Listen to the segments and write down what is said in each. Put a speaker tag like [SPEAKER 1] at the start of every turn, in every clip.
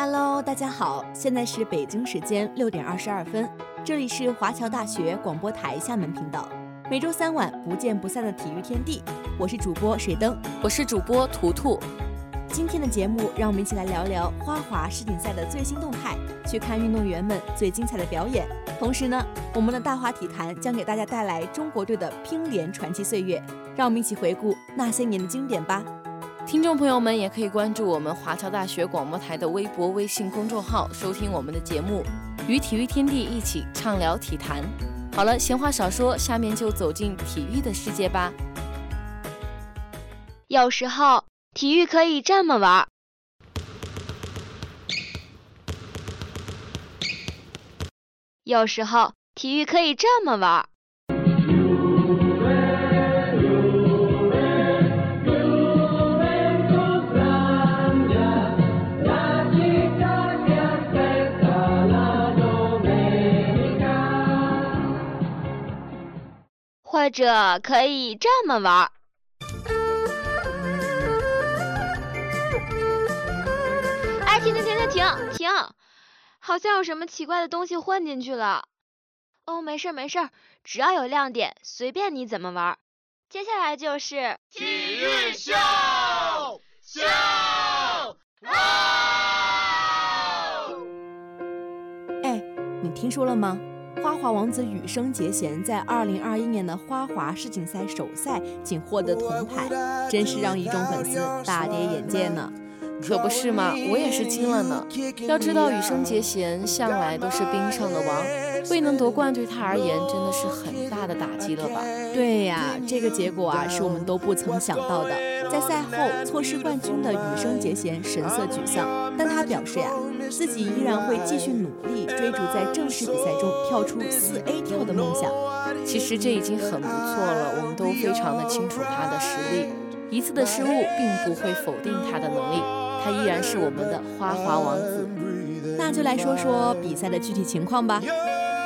[SPEAKER 1] Hello，大家好，现在是北京时间六点二十二分，这里是华侨大学广播台厦门频道，每周三晚不见不散的体育天地，我是主播水灯，
[SPEAKER 2] 我是主播图图。
[SPEAKER 1] 今天的节目，让我们一起来聊聊花滑世锦赛的最新动态，去看运动员们最精彩的表演。同时呢，我们的大话体坛将给大家带来中国队的乒联传奇岁月，让我们一起回顾那些年的经典吧。
[SPEAKER 2] 听众朋友们也可以关注我们华侨大学广播台的微博、微信公众号，收听我们的节目，与体育天地一起畅聊体坛。好了，闲话少说，下面就走进体育的世界吧。
[SPEAKER 3] 有时候体育可以这么玩，有时候体育可以这么玩。或者可以这么玩。哎，停停停停停停！好像有什么奇怪的东西混进去了。哦，没事没事，只要有亮点，随便你怎么玩。接下来就是
[SPEAKER 4] 体育秀秀
[SPEAKER 1] 哦！哎，你听说了吗？花滑王子羽生结弦在2021年的花滑世锦赛首赛仅获得铜牌，真是让一众粉丝大跌眼镜呢。
[SPEAKER 2] 可不是嘛，我也是惊了呢。要知道羽生结弦向来都是冰上的王，未能夺冠对他而言真的是很大的打击了吧？
[SPEAKER 1] 对呀，这个结果啊是我们都不曾想到的。在赛后错失冠军的羽生结弦神色沮丧，但他表示呀。自己依然会继续努力追逐在正式比赛中跳出四 A 跳的梦想。
[SPEAKER 2] 其实这已经很不错了，我们都非常的清楚他的实力。一次的失误并不会否定他的能力，他依然是我们的花滑王子。
[SPEAKER 1] 那就来说说比赛的具体情况吧。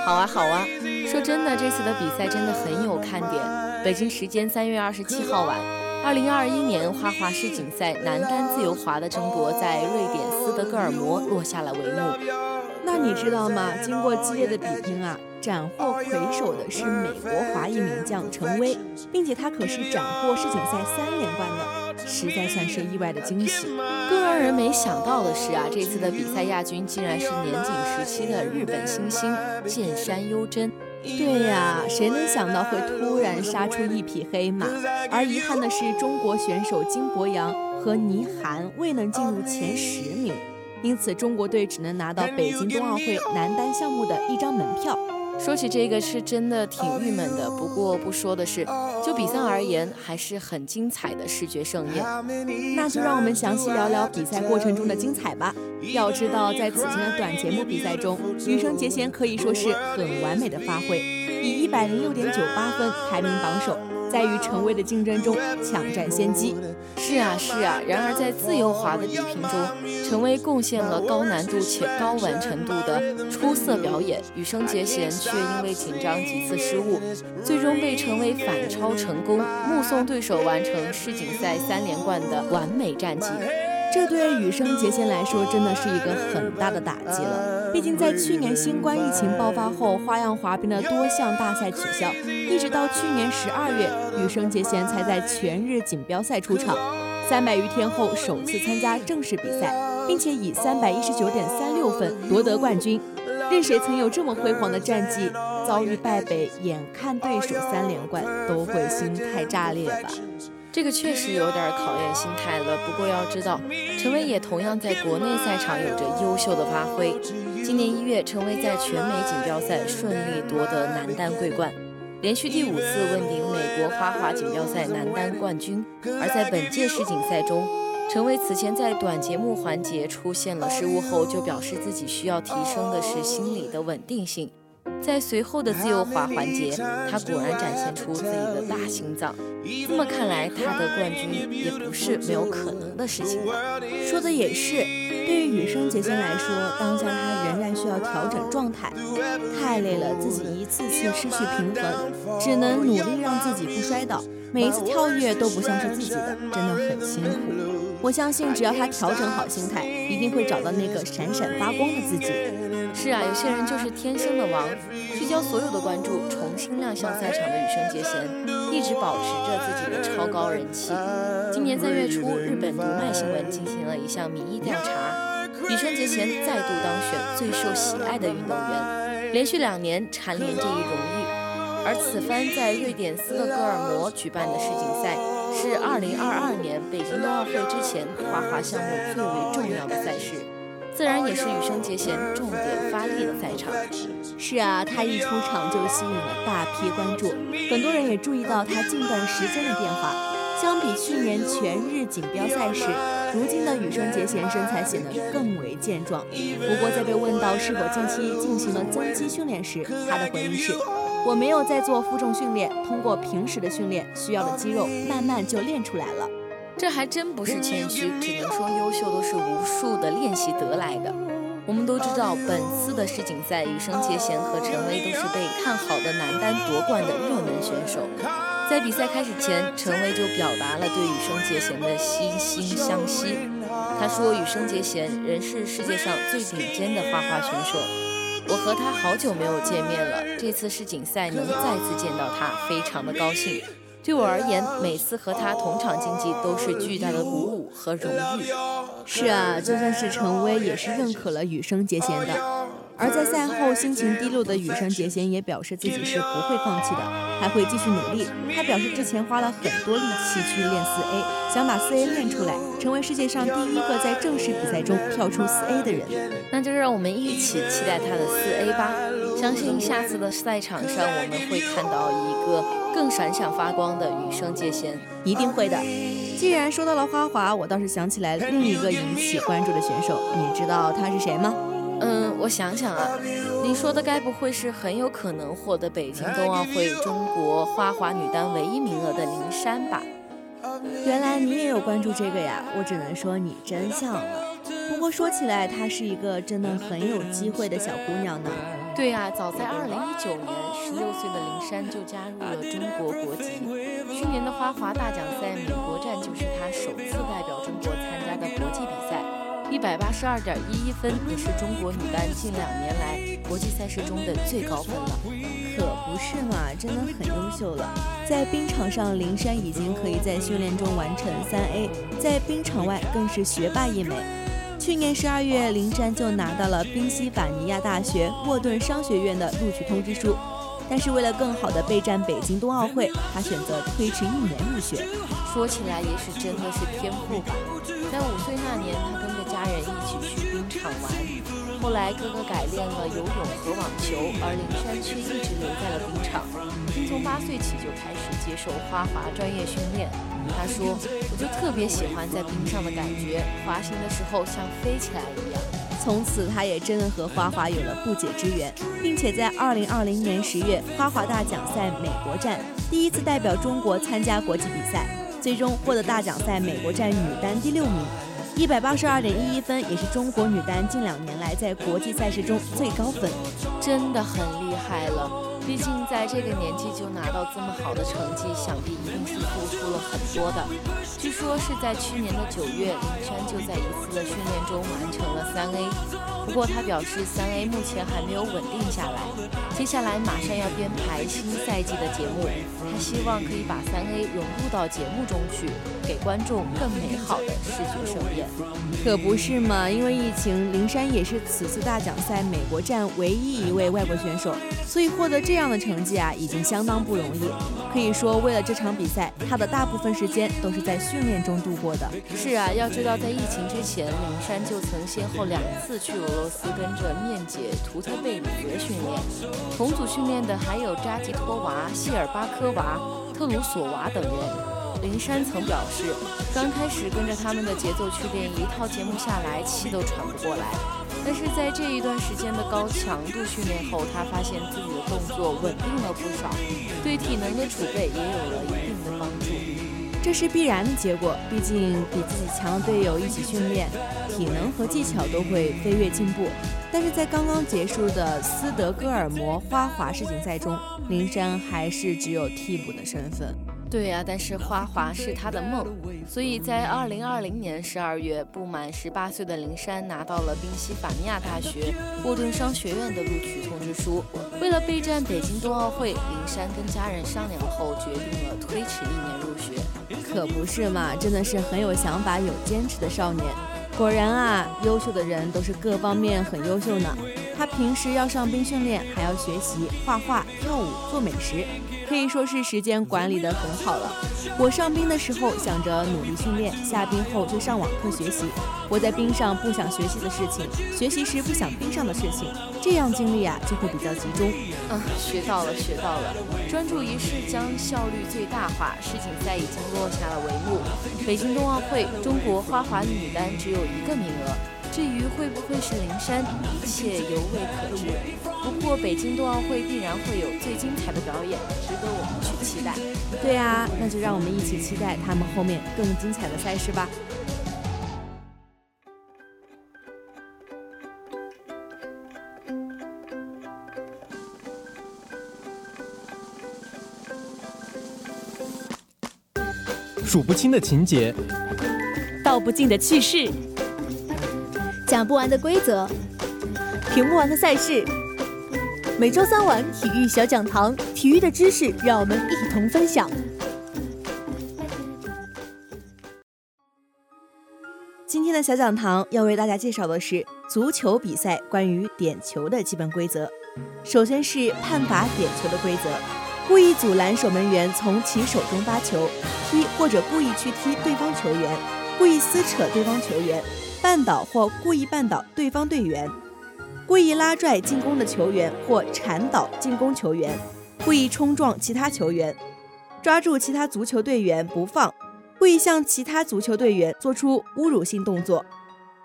[SPEAKER 2] 好啊好啊，说真的，这次的比赛真的很有看点。北京时间三月二十七号晚。二零二一年花滑世锦赛男单自由滑的争夺在瑞典斯德哥尔摩落下了帷幕。
[SPEAKER 1] 那你知道吗？经过激烈的比拼啊，斩获魁首的是美国华裔名将陈薇，并且他可是斩获世锦赛三连冠的，实在算是意外的惊喜。
[SPEAKER 2] 更让人没想到的是啊，这次的比赛亚军竟然是年仅十七的日本新星剑山优真。
[SPEAKER 1] 对呀，谁能想到会突然杀出一匹黑马？而遗憾的是，中国选手金博洋和倪涵未能进入前十名，因此中国队只能拿到北京冬奥会男单项目的一张门票。
[SPEAKER 2] 说起这个，是真的挺郁闷的。不过不说的是，就比赛而言，还是很精彩的视觉盛宴。
[SPEAKER 1] 那就让我们详细聊聊比赛过程中的精彩吧。要知道，在此前的短节目比赛中，羽生结弦可以说是很完美的发挥，以一百零六点九八分排名榜首。在与陈薇的竞争中抢占先机。
[SPEAKER 2] 是啊是啊，然而在自由滑的比拼中，陈薇贡献了高难度且高完成度的出色表演，羽生结弦却因为紧张几次失误，最终被陈薇反超成功，目送对手完成世锦赛三连冠的完美战绩。
[SPEAKER 1] 这对羽生结弦来说真的是一个很大的打击了。毕竟在去年新冠疫情爆发后，花样滑冰的多项大赛取消，一直到去年十二月，羽生结弦才在全日锦标赛出场，三百余天后首次参加正式比赛，并且以三百一十九点三六分夺得冠军。任谁曾有这么辉煌的战绩，遭遇败北，眼看对手三连冠，都会心态炸裂吧。
[SPEAKER 2] 这个确实有点考验心态了。不过要知道，陈薇也同样在国内赛场有着优秀的发挥。今年一月，陈薇在全美锦标赛顺利夺得男单桂冠，连续第五次问鼎美国花滑锦标赛男单冠军。而在本届世锦赛中，陈薇此前在短节目环节出现了失误后，就表示自己需要提升的是心理的稳定性。在随后的自由滑环节，他果然展现出自己的大心脏。这么看来，他得冠军也不是没有可能的事情了。
[SPEAKER 1] 说的也是，对于羽生结弦来说，当下他仍然需要调整状态，太累了，自己一次次失去平衡，只能努力让自己不摔倒。每一次跳跃都不像是自己的，真的很辛苦。我相信，只要他调整好心态，一定会找到那个闪闪发光的自己。
[SPEAKER 2] 是啊，有些人就是天生的王。聚焦所有的关注，重新亮相赛场的羽生结弦，一直保持着自己的超高人气。今年三月初，日本读卖新闻进行了一项民意调查，羽生结弦再度当选最受喜爱的运动员，连续两年蝉联这一荣誉。而此番在瑞典斯德哥尔摩举办的世锦赛。是二零二二年北京冬奥会之前花滑项目最为重要的赛事，自然也是羽生结弦重点发力的赛场。
[SPEAKER 1] 是啊，他一出场就吸引了大批关注，很多人也注意到他近段时间的变化。相比去年全日锦标赛时，如今的羽生结弦身材显得更为健壮。不过在被问到是否近期进行了增肌训练时，他的回应是。我没有在做负重训练，通过平时的训练，需要的肌肉慢慢就练出来了。
[SPEAKER 2] 这还真不是谦虚，只能说优秀都是无数的练习得来的。我们都知道，本次的世锦赛，羽生结弦和陈薇都是被看好的男单夺冠的热门选手。在比赛开始前，陈薇就表达了对羽生结弦的惺惺相惜。他说：“羽生结弦仍是世界上最顶尖的花花选手。”我和他好久没有见面了，这次世锦赛能再次见到他，非常的高兴。对我而言，每次和他同场竞技都是巨大的鼓舞和荣誉。
[SPEAKER 1] 是啊，就算是陈威也是认可了羽生结弦的。而在赛后心情低落的羽生结弦也表示自己是不会放弃的，还会继续努力。他表示之前花了很多力气去练四 A，想把四 A 练出来，成为世界上第一个在正式比赛中跳出四 A 的人。
[SPEAKER 2] 那就让我们一起期待他的四 A 吧！相信下次的赛场上我们会看到一个更闪闪发光的羽生结弦，
[SPEAKER 1] 一定会的。既然说到了花滑，我倒是想起来另一个引起关注的选手，你知道他是谁吗？
[SPEAKER 2] 嗯，我想想啊，你说的该不会是很有可能获得北京冬奥会中国花滑女单唯一名额的林珊吧？
[SPEAKER 1] 原来你也有关注这个呀，我只能说你真像了。不过说起来，她是一个真的很有机会的小姑娘呢。
[SPEAKER 2] 对呀，早在二零一九年，十六岁的林珊就加入了中国国籍。去年的花滑大奖赛美国站就是她首次代表中国参加的国际比赛。一百八十二点一一分，也是中国女单近两年来国际赛事中的最高分了。
[SPEAKER 1] 可不是嘛，真的很优秀了。在冰场上，林珊已经可以在训练中完成三 A，在冰场外更是学霸一枚。去年十二月，林珊就拿到了宾夕法尼亚大学沃顿商学院的录取通知书。但是为了更好的备战北京冬奥会，他选择推迟一年入学。
[SPEAKER 2] 说起来也许真的是天赋吧。在五岁那年，他跟着家人一起去冰场玩，后来哥哥改练了游泳和网球，而林珊却一直留在了冰场。并从八岁起就开始接受花滑专业训练。他说：“我就特别喜欢在冰上的感觉，滑行的时候像飞起来一样。”
[SPEAKER 1] 从此，他也真的和花滑有了不解之缘，并且在二零二零年十月花滑大奖赛美国站第一次代表中国参加国际比赛，最终获得大奖赛美国站女单第六名，一百八十二点一一分，也是中国女单近两年来在国际赛事中最高分，
[SPEAKER 2] 真的很厉害了。毕竟在这个年纪就拿到这么好的成绩，想必一定是付出了很多的。据说是在去年的九月，林珊就在一次的训练中完成了三 A。不过她表示，三 A 目前还没有稳定下来，接下来马上要编排新赛季的节目。她希望可以把三 A 融入到节目中去，给观众更美好的视觉盛宴。
[SPEAKER 1] 可不是嘛？因为疫情，林珊也是此次大奖赛美国站唯一一位外国选手，所以获得这。样的成绩啊，已经相当不容易。可以说，为了这场比赛，他的大部分时间都是在训练中度过的。
[SPEAKER 2] 是啊，要知道，在疫情之前，林珊就曾先后两次去俄罗斯跟着面姐图特贝里格训练。同组训练的还有扎吉托娃、谢尔巴科娃、特鲁索娃等人。林珊曾表示，刚开始跟着他们的节奏去练，一套节目下来，气都喘不过来。但是在这一段时间的高强度训练后，他发现自己的动作稳定了不少，对体能的储备也有了一定的帮助。
[SPEAKER 1] 这是必然的结果，毕竟比自己强的队友一起训练，体能和技巧都会飞跃进步。但是在刚刚结束的斯德哥尔摩花滑世锦赛中，林珊还是只有替补的身份。
[SPEAKER 2] 对呀，但是花滑是他的梦，所以在二零二零年十二月，不满十八岁的林珊拿到了宾夕法尼亚大学沃顿商学院的录取通知书。为了备战北京冬奥会，林珊跟家人商量后，决定了推迟一年入学。
[SPEAKER 1] 可不是嘛，真的是很有想法、有坚持的少年。果然啊，优秀的人都是各方面很优秀呢。他平时要上冰训练，还要学习画画、跳舞、做美食。可以说是时间管理得很好了。我上冰的时候想着努力训练，下冰后就上网课学习。我在冰上不想学习的事情，学习时不想冰上的事情，这样精力啊就会比较集中。
[SPEAKER 2] 嗯，学到了，学到了。专注一事将效率最大化。世锦赛已经落下了帷幕，北京冬奥会中国花滑女单只有一个名额。至于会不会是灵山，一切犹未可知。不过北京冬奥会必然会有最精彩的表演，值得我们去期待。
[SPEAKER 1] 对啊，那就让我们一起期待他们后面更精彩的赛事吧。
[SPEAKER 5] 数不清的情节，
[SPEAKER 1] 道不尽的趣事。
[SPEAKER 6] 讲不完的规则，评不完的赛事。每周三晚体育小讲堂，体育的知识让我们一同分享。
[SPEAKER 1] 今天的小讲堂要为大家介绍的是足球比赛关于点球的基本规则。首先是判罚点球的规则：故意阻拦守门员从其手中发球，踢或者故意去踢对方球员，故意撕扯对方球员。绊倒或故意绊倒对方队员，故意拉拽进攻的球员或铲倒进攻球员，故意冲撞其他球员，抓住其他足球队员不放，故意向其他足球队员做出侮辱性动作，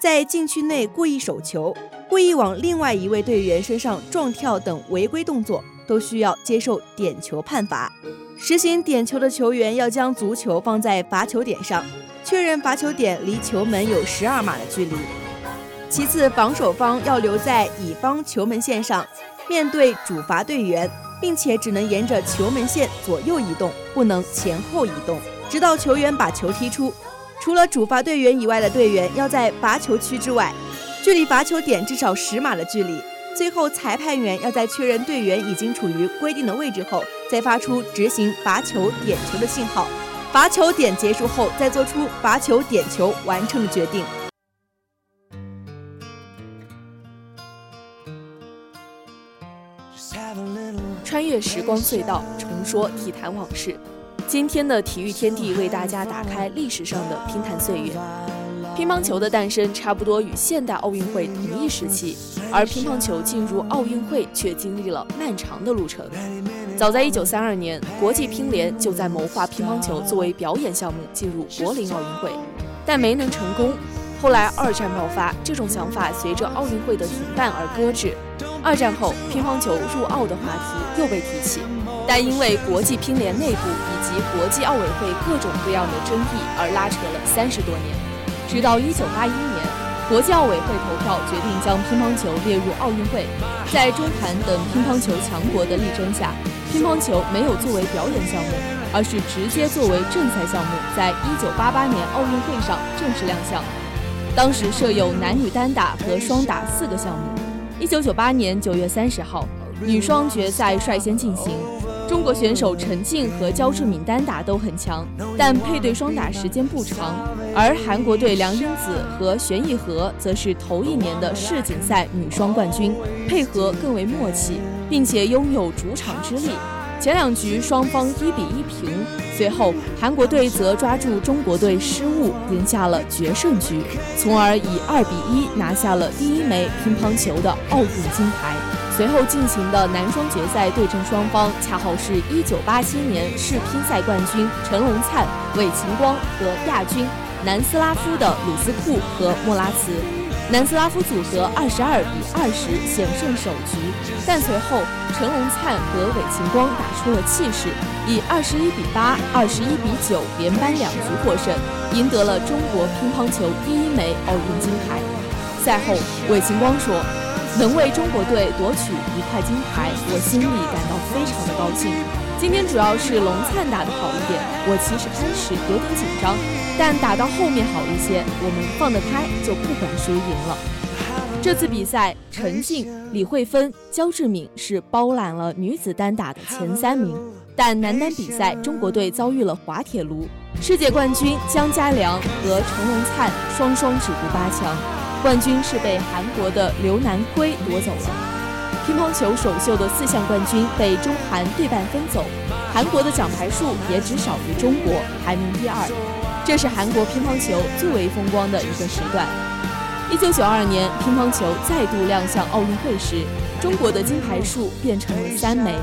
[SPEAKER 1] 在禁区内故意手球，故意往另外一位队员身上撞跳等违规动作，都需要接受点球判罚。实行点球的球员要将足球放在罚球点上。确认罚球点离球门有十二码的距离。其次，防守方要留在乙方球门线上，面对主罚队员，并且只能沿着球门线左右移动，不能前后移动，直到球员把球踢出。除了主罚队员以外的队员要在罚球区之外，距离罚球点至少十码的距离。最后，裁判员要在确认队员已经处于规定的位置后，再发出执行罚球点球的信号。罚球点结束后，再做出罚球点球完成的决定。
[SPEAKER 7] 穿越时光隧道，重说体坛往事。今天的体育天地为大家打开历史上的乒坛岁月。乒乓球的诞生差不多与现代奥运会同一时期，而乒乓球进入奥运会却经历了漫长的路程。早在1932年，国际乒联就在谋划乒乓球作为表演项目进入柏林奥运会，但没能成功。后来二战爆发，这种想法随着奥运会的停办而搁置。二战后，乒乓球入奥的话题又被提起，但因为国际乒联内部以及国际奥委会各种各样的争议而拉扯了三十多年。直到一九八一年，国际奥委会投票决定将乒乓球列入奥运会。在中韩等乒乓球强国的力争下，乒乓球没有作为表演项目，而是直接作为正赛项目，在一九八八年奥运会上正式亮相。当时设有男女单打和双打四个项目。一九九八年九月三十号，女双决赛率先进行。中国选手陈静和焦志敏单打都很强，但配对双打时间不长。而韩国队梁英子和玄义和则是头一年的世锦赛女双冠军，配合更为默契，并且拥有主场之力。前两局双方一比一平，随后韩国队则抓住中国队失误，赢下了决胜局，从而以二比一拿下了第一枚乒乓球的奥运金牌。随后进行的男双决赛对阵双方，恰好是一九八七年世乒赛冠军陈龙灿、韦晴光和亚军南斯拉夫的鲁斯库和莫拉茨。南斯拉夫组合二十二比二十险胜首局，但随后陈龙灿和韦晴光打出了气势，以二十一比八、二十一比九连扳两局获胜，赢得了中国乒乓球第一枚奥运金牌。赛后，韦晴光说。能为中国队夺取一块金牌，我心里感到非常的高兴。今天主要是龙灿打得好一点，我其实开始有点紧张，但打到后面好一些，我们放得开，就不管输赢了。这次比赛，陈静、李慧芬、焦志敏是包揽了女子单打的前三名，但男单比赛，中国队遭遇了滑铁卢，世界冠军姜嘉良和陈龙灿双双止步八强，冠军是被韩国的刘南圭夺走了。乒乓球首秀的四项冠军被中韩对半分走，韩国的奖牌数也只少于中国，排名第二。这是韩国乒乓球最为风光的一个时段。一九九二年，乒乓球再度亮相奥运会时，中国的金牌数变成了三枚，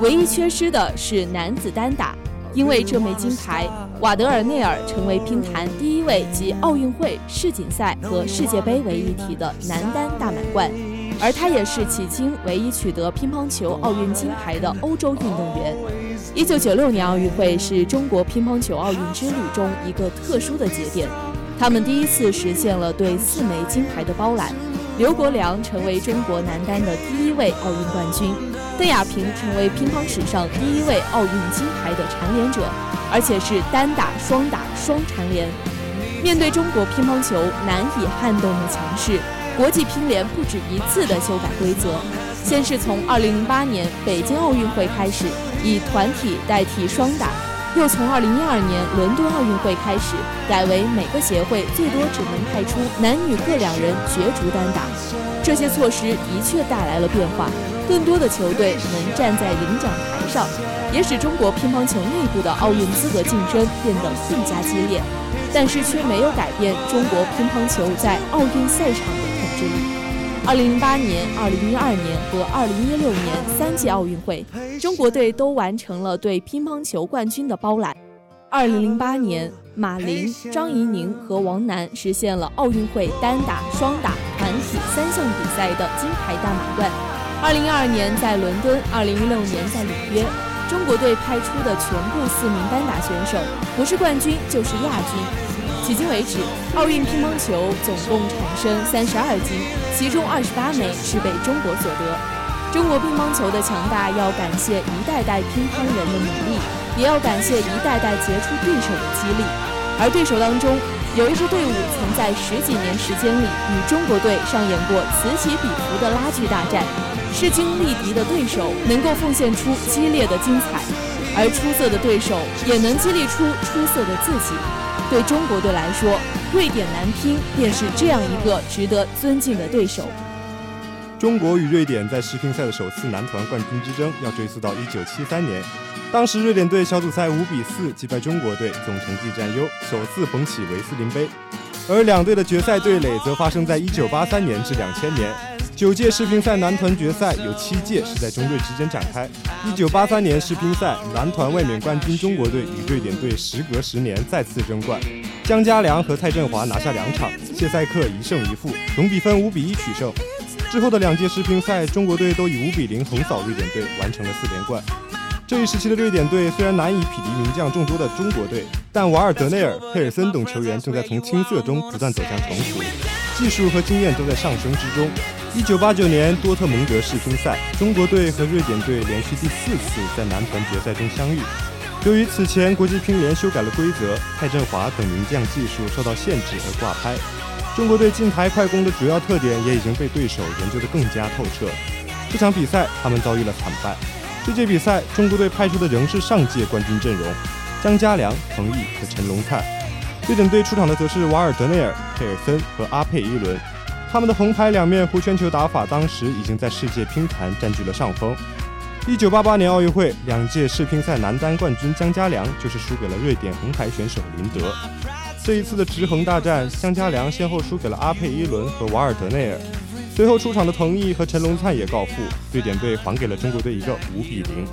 [SPEAKER 7] 唯一缺失的是男子单打。因为这枚金牌，瓦德尔内尔成为乒坛第一位集奥运会、世锦赛和世界杯为一体的男单大满贯。而他也是迄今唯一取得乒乓球奥运金牌的欧洲运动员。一九九六年奥运会是中国乒乓球奥运之旅中一个特殊的节点，他们第一次实现了对四枚金牌的包揽。刘国梁成为中国男单的第一位奥运冠军，邓亚萍成为乒乓史上第一位奥运金牌的蝉联者，而且是单打、双打双蝉联。面对中国乒乓球难以撼动的强势。国际乒联不止一次的修改规则，先是从2008年北京奥运会开始以团体代替双打，又从2012年伦敦奥运会开始改为每个协会最多只能派出男女各两人角逐单打。这些措施的确带来了变化，更多的球队能站在领奖台上，也使中国乒乓球内部的奥运资格竞争变得更加激烈，但是却没有改变中国乒乓球在奥运赛场的。二零零八年、二零一二年和二零一六年三届奥运会，中国队都完成了对乒乓球冠军的包揽。二零零八年，马琳、张怡宁和王楠实现了奥运会单打、双打、团体三项比赛的金牌大满贯。二零一二年在伦敦，二零一六年在里约，中国队派出的全部四名单打选手，不是冠军就是亚军。迄今为止，奥运乒乓球总共产生三十二金，其中二十八枚是被中国所得。中国乒乓球的强大要感谢一代代乒乓人的努力，也要感谢一代代杰出对手的激励。而对手当中，有一支队伍曾在十几年时间里与中国队上演过此起彼伏的拉锯大战，势均力敌的对手能够奉献出激烈的精彩，而出色的对手也能激励出出色的自己。对中国队来说，瑞典男乒便是这样一个值得尊敬的对手。
[SPEAKER 8] 中国与瑞典在世乒赛的首次男团冠军之争，要追溯到1973年，当时瑞典队小组赛五比四击败中国队，总成绩占优，首次捧起维斯林杯。而两队的决赛对垒则发生在1983年至2000年。九届世乒赛男团决赛有七届是在中瑞之间展开。一九八三年世乒赛男团卫冕冠军中国队与瑞典队时隔十年再次争冠，姜家良和蔡振华拿下两场，谢赛克一胜一负，总比分五比一取胜。之后的两届世乒赛，中国队都以五比零横扫瑞典队，完成了四连冠。这一时期的瑞典队虽然难以匹敌名将众多的中国队，但瓦尔德内尔、佩尔森等球员正在从青涩中不断走向成熟，技术和经验都在上升之中。一九八九年多特蒙德世乒赛，中国队和瑞典队连续第四次在男团决赛中相遇。由于此前国际乒联修改了规则，蔡振华等名将技术受到限制而挂拍，中国队近台快攻的主要特点也已经被对手研究得更加透彻。这场比赛他们遭遇了惨败。这届比赛中国队派出的仍是上届冠军阵容：张家良、彭毅和陈龙灿。瑞典队出场的则是瓦尔德内尔、佩尔森和阿佩伊伦。他们的红牌两面弧圈球打法，当时已经在世界乒坛占据了上风。一九八八年奥运会，两届世乒赛男单冠军姜家良就是输给了瑞典红牌选手林德。这一次的直横大战，姜家良先后输给了阿佩伊伦和瓦尔德内尔。随后出场的彭毅和陈龙灿也告负，瑞典队还给了中国队一个五比零。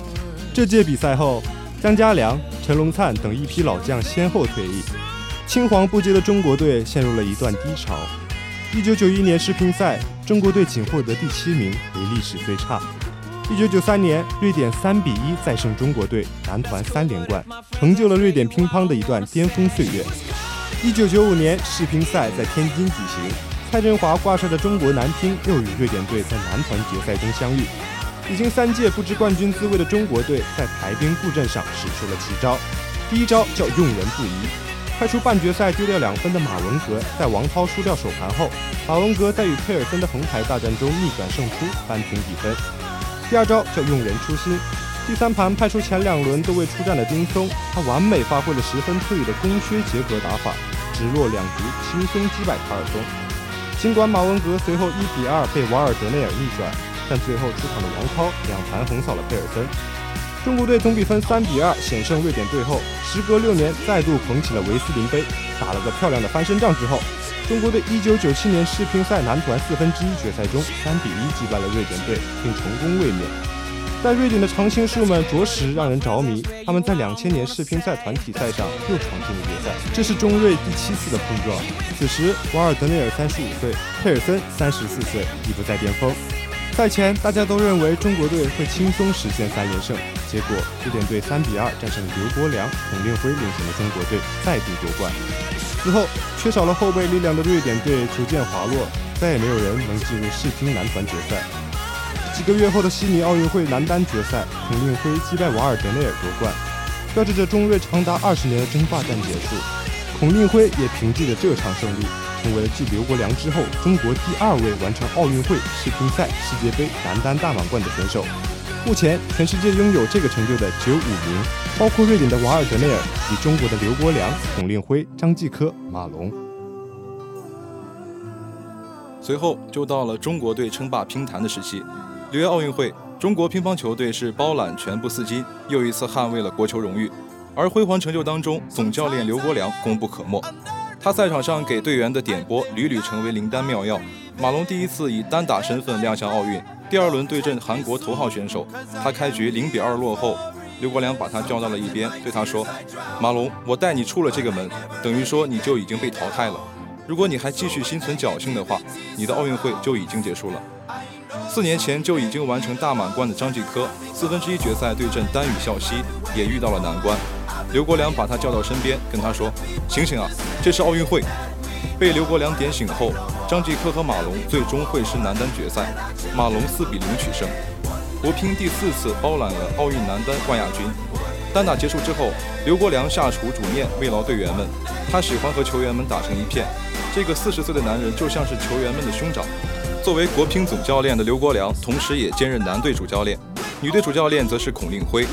[SPEAKER 8] 这届比赛后，姜家良、陈龙灿等一批老将先后退役，青黄不接的中国队陷入了一段低潮。一九九一年世乒赛，中国队仅获得第七名，为历史最差。一九九三年，瑞典三比一再胜中国队，男团三连冠，成就了瑞典乒乓的一段巅峰岁月。一九九五年世乒赛在天津举行，蔡振华挂帅的中国男乒又与瑞典队在男团决赛中相遇。已经三届不知冠军滋味的中国队在排兵布阵上使出了奇招。第一招叫用人不疑，派出半决赛丢掉两分的马文革，在王涛输掉首盘后，马文革在与佩尔森的横排大战中逆转胜出，扳平比分。第二招叫用人初心。第三盘派出前两轮都未出战的丁松，他完美发挥了十分特异的攻削结合打法，直落两局轻松击败卡尔松。尽管马文革随后一比二被瓦尔德内尔逆转，但最后出场的王涛两盘横扫了佩尔森。中国队总比分三比二险胜瑞典队后，时隔六年再度捧起了维斯林杯，打了个漂亮的翻身仗之后，中国队一九九七年世乒赛男团四分之一决赛中三比一击败了瑞典队，并成功卫冕。在瑞典的常青树们着实让人着迷，他们在两千年世乒赛团体赛上又闯进了决赛，这是中瑞第七次的碰撞。此时，瓦尔德内尔三十五岁，佩尔森三十四岁，已不在巅峰。赛前，大家都认为中国队会轻松实现三连胜，结果瑞典队三比二战胜刘国梁、孔令辉领衔的中国队，再度夺冠。此后，缺少了后备力量的瑞典队逐渐滑落，再也没有人能进入世乒男团决赛。几个月后的悉尼奥运会男单决赛，孔令辉击败瓦尔德内尔夺冠，标志着中瑞长达二十年的争霸战结束。孔令辉也凭借着这场胜利，成为了继刘国梁之后中国第二位完成奥运会、世乒赛、世界杯男单大满贯的选手。目前，全世界拥有这个成就的只有五名，包括瑞典的瓦尔德内尔以及中国的刘国梁、孔令辉、张继科、马龙。
[SPEAKER 9] 随后就到了中国队称霸乒坛的时期。里约奥运会，中国乒乓球队是包揽全部四金，又一次捍卫了国球荣誉。而辉煌成就当中，总教练刘国梁功不可没。他赛场上给队员的点拨屡屡成为灵丹妙药。马龙第一次以单打身份亮相奥运，第二轮对阵韩国头号选手，他开局零比二落后，刘国梁把他叫到了一边，对他说：“马龙，我带你出了这个门，等于说你就已经被淘汰了。如果你还继续心存侥幸的话，你的奥运会就已经结束了。”四年前就已经完成大满贯的张继科，四分之一决赛对阵丹羽孝希也遇到了难关。刘国梁把他叫到身边，跟他说：“醒醒啊，这是奥运会。”被刘国梁点醒后，张继科和马龙最终会师男单决赛，马龙四比零取胜，国乒第四次包揽了奥运男单冠亚军。单打结束之后，刘国梁下厨煮面慰劳队员们，他喜欢和球员们打成一片。这个四十岁的男人就像是球员们的兄长。作为国乒总教练的刘国梁，同时也兼任男队主教练，女队主教练则是孔令辉。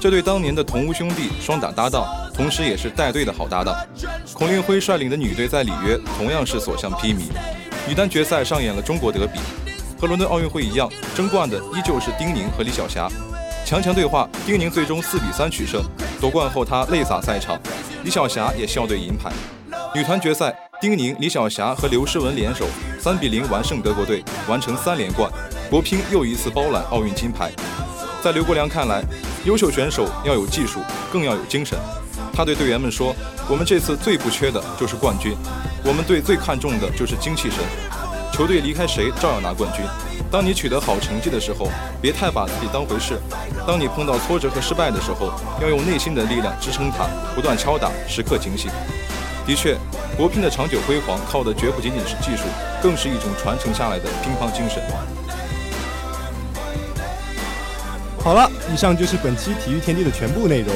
[SPEAKER 9] 这对当年的同屋兄弟、双打搭档，同时也是带队的好搭档。孔令辉率领的女队在里约同样是所向披靡。女单决赛上演了中国德比，和伦敦奥运会一样，争冠的依旧是丁宁和李晓霞。强强对话，丁宁最终四比三取胜，夺冠后她泪洒赛场，李晓霞也笑对银牌。女团决赛，丁宁、李晓霞和刘诗雯联手，三比零完胜德国队，完成三连冠。国乒又一次包揽奥运金牌。在刘国梁看来，优秀选手要有技术，更要有精神。他对队员们说：“我们这次最不缺的就是冠军，我们队最看重的就是精气神。球队离开谁，照样拿冠军。当你取得好成绩的时候，别太把自己当回事；当你碰到挫折和失败的时候，要用内心的力量支撑它，不断敲打，时刻警醒。”的确，国乒的长久辉煌靠的绝不仅仅是技术，更是一种传承下来的乒乓精神。
[SPEAKER 8] 好了，以上就是本期体育天地的全部内容。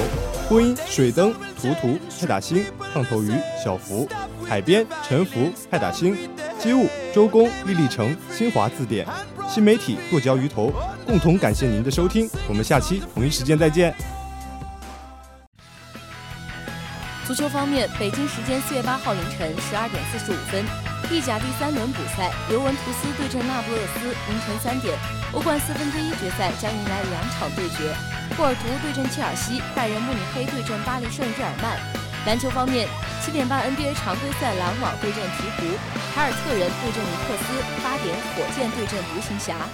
[SPEAKER 8] 播音：水灯、图图、派大星、胖头鱼、小福；海边：陈福、派大星；机务：周公、丽丽成、新华字典；新媒体：剁椒鱼头。共同感谢您的收听，我们下期同一时间再见。
[SPEAKER 1] 足球方面，北京时间四月八号凌晨十二点四十五分，意甲第三轮补赛，尤文图斯对阵那不勒斯；凌晨三点，欧冠四分之一决赛将迎来两场对决，波尔图对阵切尔西，拜仁慕尼黑对阵巴黎圣日耳曼。篮球方面，七点半 NBA 常规赛，篮网对阵鹈鹕，凯尔特人对阵尼克斯；八点，火箭对阵独行侠。